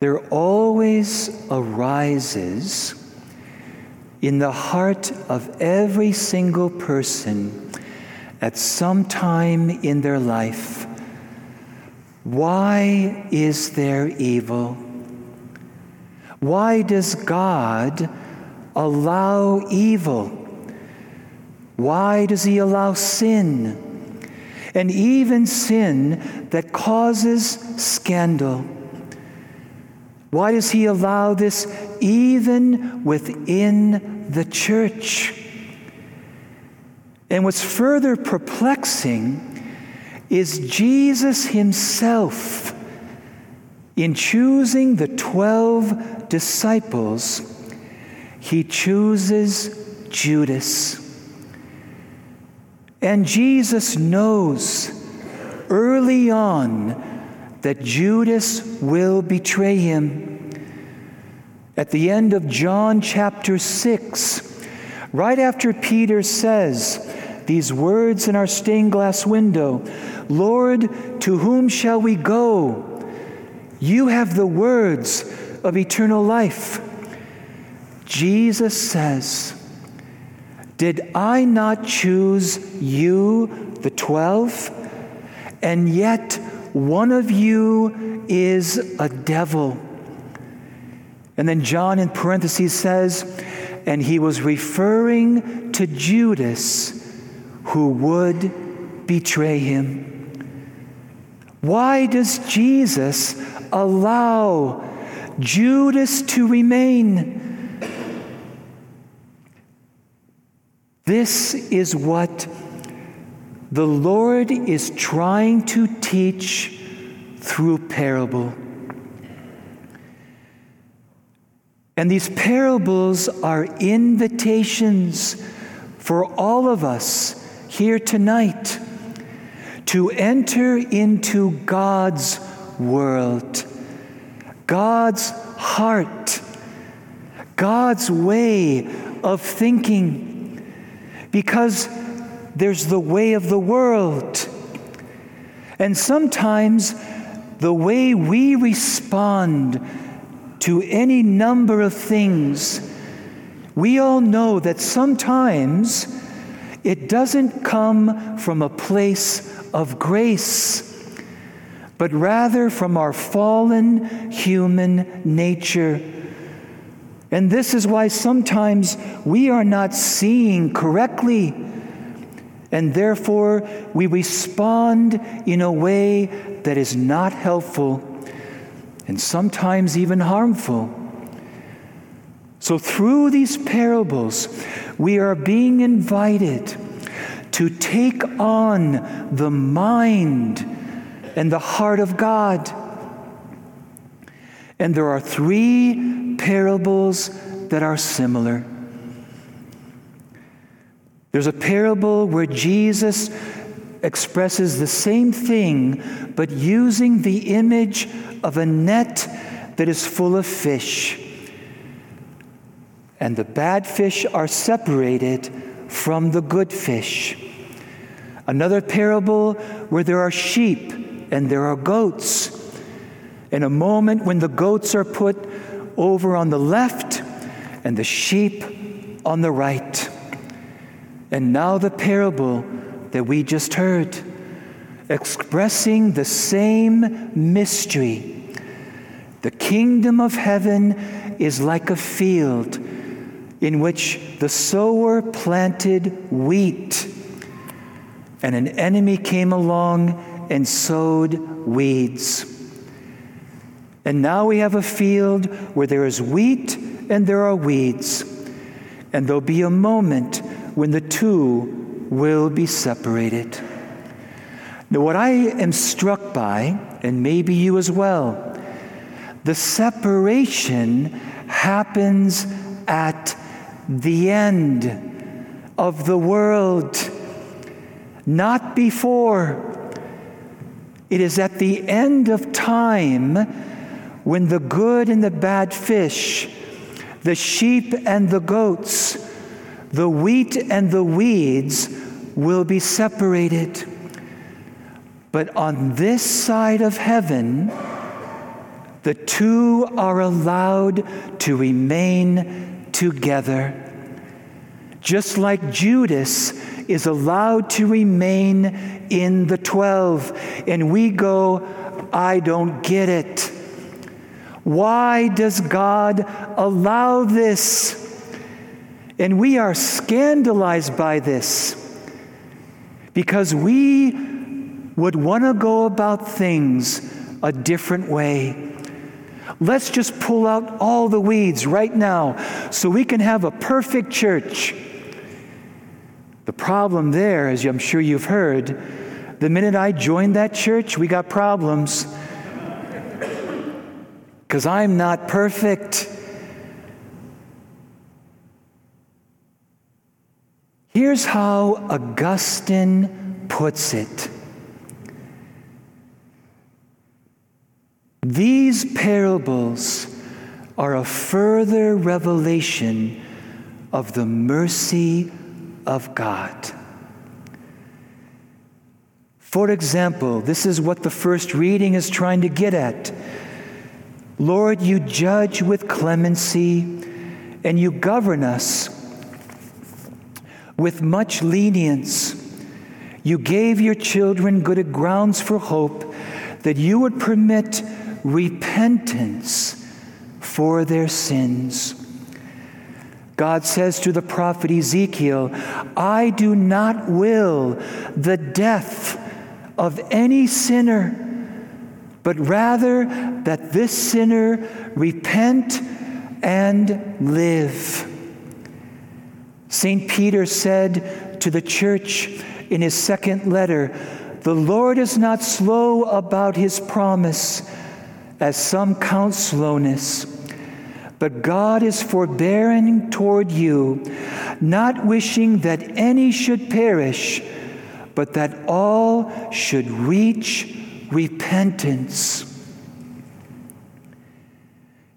there always arises in the heart of every single person at some time in their life why is there evil? Why does God allow evil? Why does He allow sin? And even sin that causes scandal. Why does He allow this even within the church? And what's further perplexing is Jesus Himself in choosing the 12 disciples, He chooses Judas. And Jesus knows early on that Judas will betray him. At the end of John chapter 6, right after Peter says these words in our stained glass window Lord, to whom shall we go? You have the words of eternal life. Jesus says, Did I not choose you, the twelve? And yet one of you is a devil. And then John in parentheses says, and he was referring to Judas who would betray him. Why does Jesus allow Judas to remain? This is what the Lord is trying to teach through parable. And these parables are invitations for all of us here tonight to enter into God's world, God's heart, God's way of thinking, because there's the way of the world. And sometimes the way we respond to any number of things, we all know that sometimes it doesn't come from a place of grace, but rather from our fallen human nature. And this is why sometimes we are not seeing correctly, and therefore we respond in a way that is not helpful and sometimes even harmful. So, through these parables, we are being invited to take on the mind and the heart of God. And there are three parables that are similar. There's a parable where Jesus expresses the same thing, but using the image of a net that is full of fish. And the bad fish are separated from the good fish. Another parable where there are sheep and there are goats. In a moment when the goats are put over on the left and the sheep on the right. And now the parable that we just heard, expressing the same mystery. The kingdom of heaven is like a field in which the sower planted wheat and an enemy came along and sowed weeds. And now we have a field where there is wheat and there are weeds. And there'll be a moment when the two will be separated. Now, what I am struck by, and maybe you as well, the separation happens at the end of the world not before. It is at the end of time when the good and the bad fish, the sheep and the goats, the wheat and the weeds will be separated. But on this side of heaven, the two are allowed to remain together. Just like Judas is allowed to remain in the 12, and we go, I don't get it. Why does God allow this? And we are scandalized by this because we would want to go about things a different way. Let's just pull out all the weeds right now so we can have a perfect church. The problem there, as I'm sure you've heard, the minute I joined that church, we got problems. Because I'm not perfect. Here's how Augustine puts it These parables are a further revelation of the mercy of God. For example, this is what the first reading is trying to get at. Lord, you judge with clemency and you govern us with much lenience. You gave your children good grounds for hope that you would permit repentance for their sins. God says to the prophet Ezekiel, I do not will the death of any sinner, but rather that this sinner repent and live. St. Peter said to the church in his second letter, The Lord is not slow about his promise as some count slowness. But God is forbearing toward you, not wishing that any should perish, but that all should reach repentance.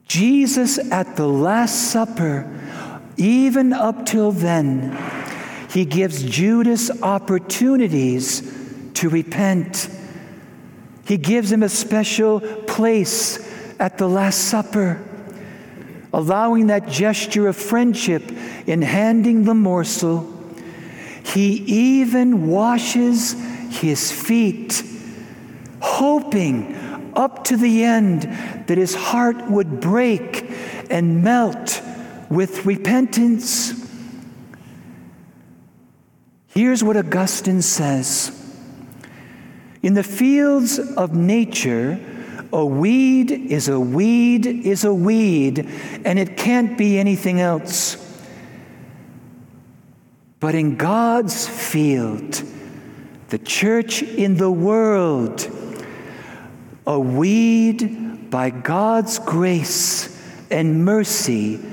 Jesus at the Last Supper, even up till then, he gives Judas opportunities to repent. He gives him a special place at the Last Supper, allowing that gesture of friendship in handing the morsel. He even washes his feet, hoping up to the end that his heart would break and melt with repentance. Here's what Augustine says. In the fields of nature, a weed is a weed is a weed, and it can't be anything else. But in God's field, the church in the world, a weed by God's grace and mercy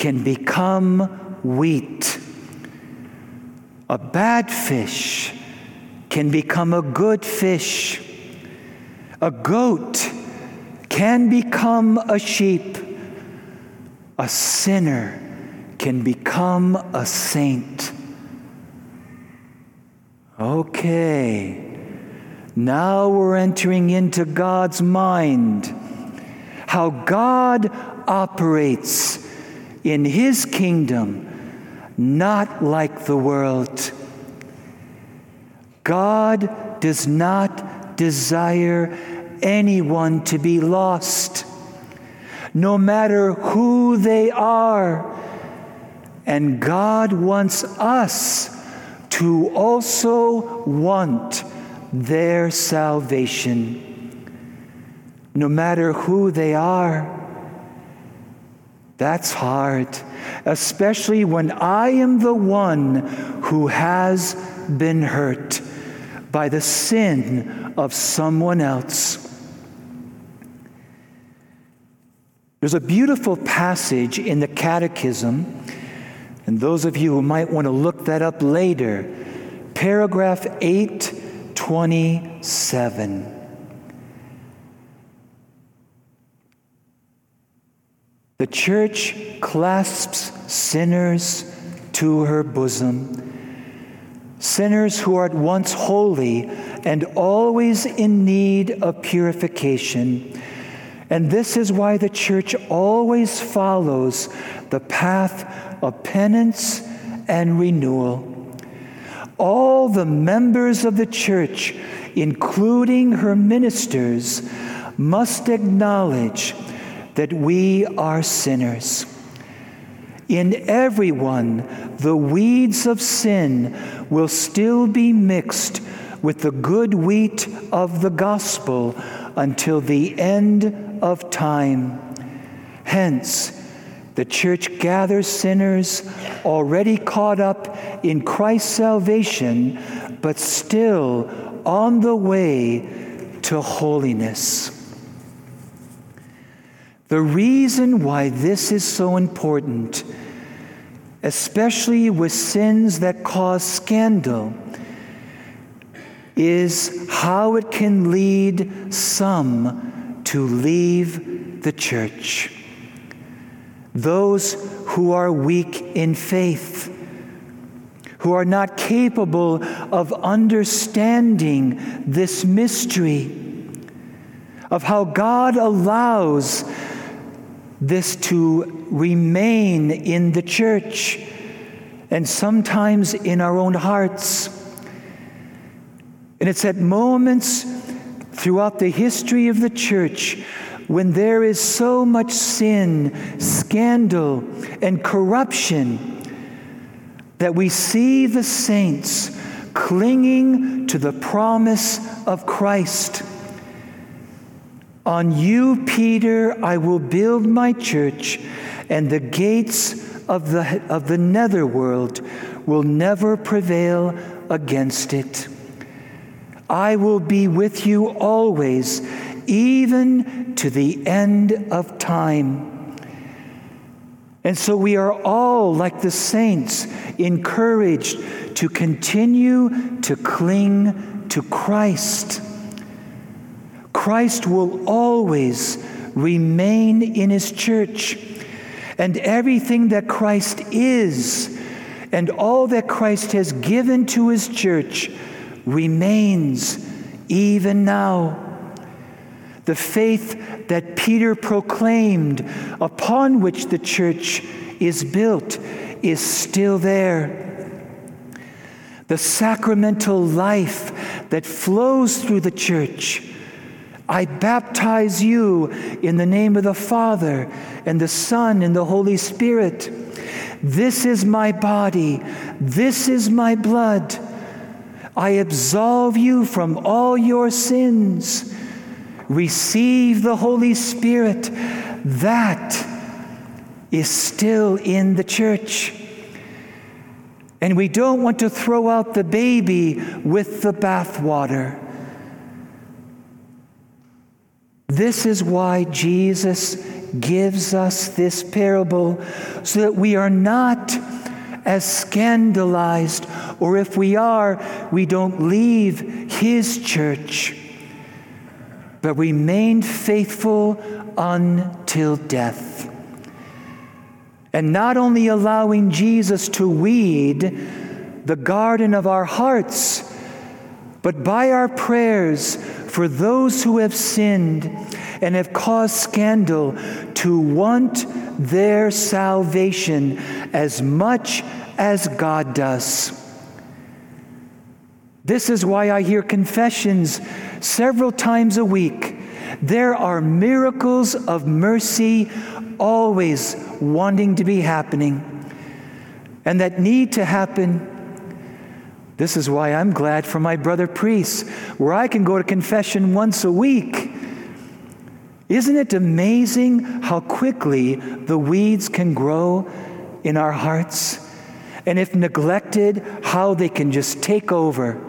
can become wheat. A bad fish can become a good fish. A goat can become a sheep. A sinner can become a saint. Okay, now we're entering into God's mind. How God operates in His kingdom, not like the world. God does not desire anyone to be lost, no matter who they are. And God wants us to also want their salvation, no matter who they are. That's hard, especially when I am the one who has been hurt by the sin of someone else. There's a beautiful passage in the Catechism, and those of you who might want to look that up later, paragraph 827. The church clasps sinners to her bosom sinners who are at once holy and always in need of purification. And this is why the church always follows the path of penance and renewal. All the members of the church, including her ministers, must acknowledge that we are sinners. In everyone, the weeds of sin will still be mixed with the good wheat of the gospel until the end of time. Hence, the church gathers sinners already caught up in Christ's salvation, but still on the way to holiness. The reason why this is so important, especially with sins that cause scandal, is how it can lead some to leave the church. Those who are weak in faith, who are not capable of understanding this mystery of how God allows this to remain in the church and sometimes in our own hearts. And it's at moments throughout the history of the church when there is so much sin, scandal, and corruption that we see the saints clinging to the promise of Christ. On you, Peter, I will build my church, and the gates of the, of the netherworld will never prevail against it. I will be with you always, even to the end of time. And so we are all, like the saints, encouraged to continue to cling to Christ. Christ will always remain in his church, and everything that Christ is and all that Christ has given to his church remains even now. The faith that Peter proclaimed, upon which the church is built, is still there. The sacramental life that flows through the church. I baptize you in the name of the Father and the Son and the Holy Spirit. This is my body. This is my blood I absolve you from all your sins. Receive the Holy Spirit. That is still in the church. And we don't want to throw out the baby with the bathwater. This is why Jesus gives us this parable, so that we are not as scandalized, or if we are, we don't leave His church, but remain faithful until death. And not only allowing Jesus to weed the garden of our hearts, but by our prayers for those who have sinned and have caused scandal to want their salvation as much as God does. This is why I hear confessions several times a week. There are miracles of mercy always wanting to be happening and that need to happen. This is why I'm glad for my brother priests, where I can go to confession once a week isn't it amazing how quickly the weeds can grow in our hearts? And if neglected, how they can just take over.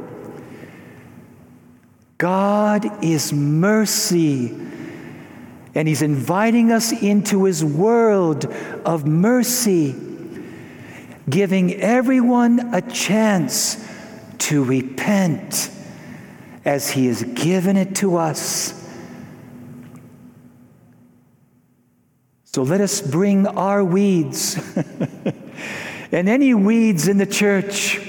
God is mercy, and He's inviting us into His world of mercy, giving everyone a chance to repent as He has given it to us. So let us bring our weeds and any weeds in the church,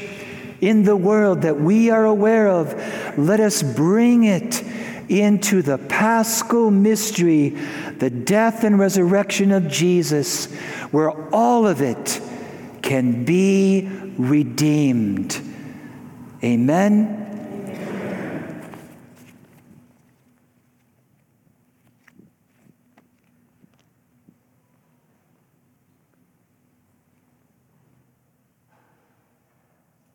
in the world that we are aware of, let us bring it into the paschal mystery, the death and resurrection of Jesus, where all of it can be redeemed. Amen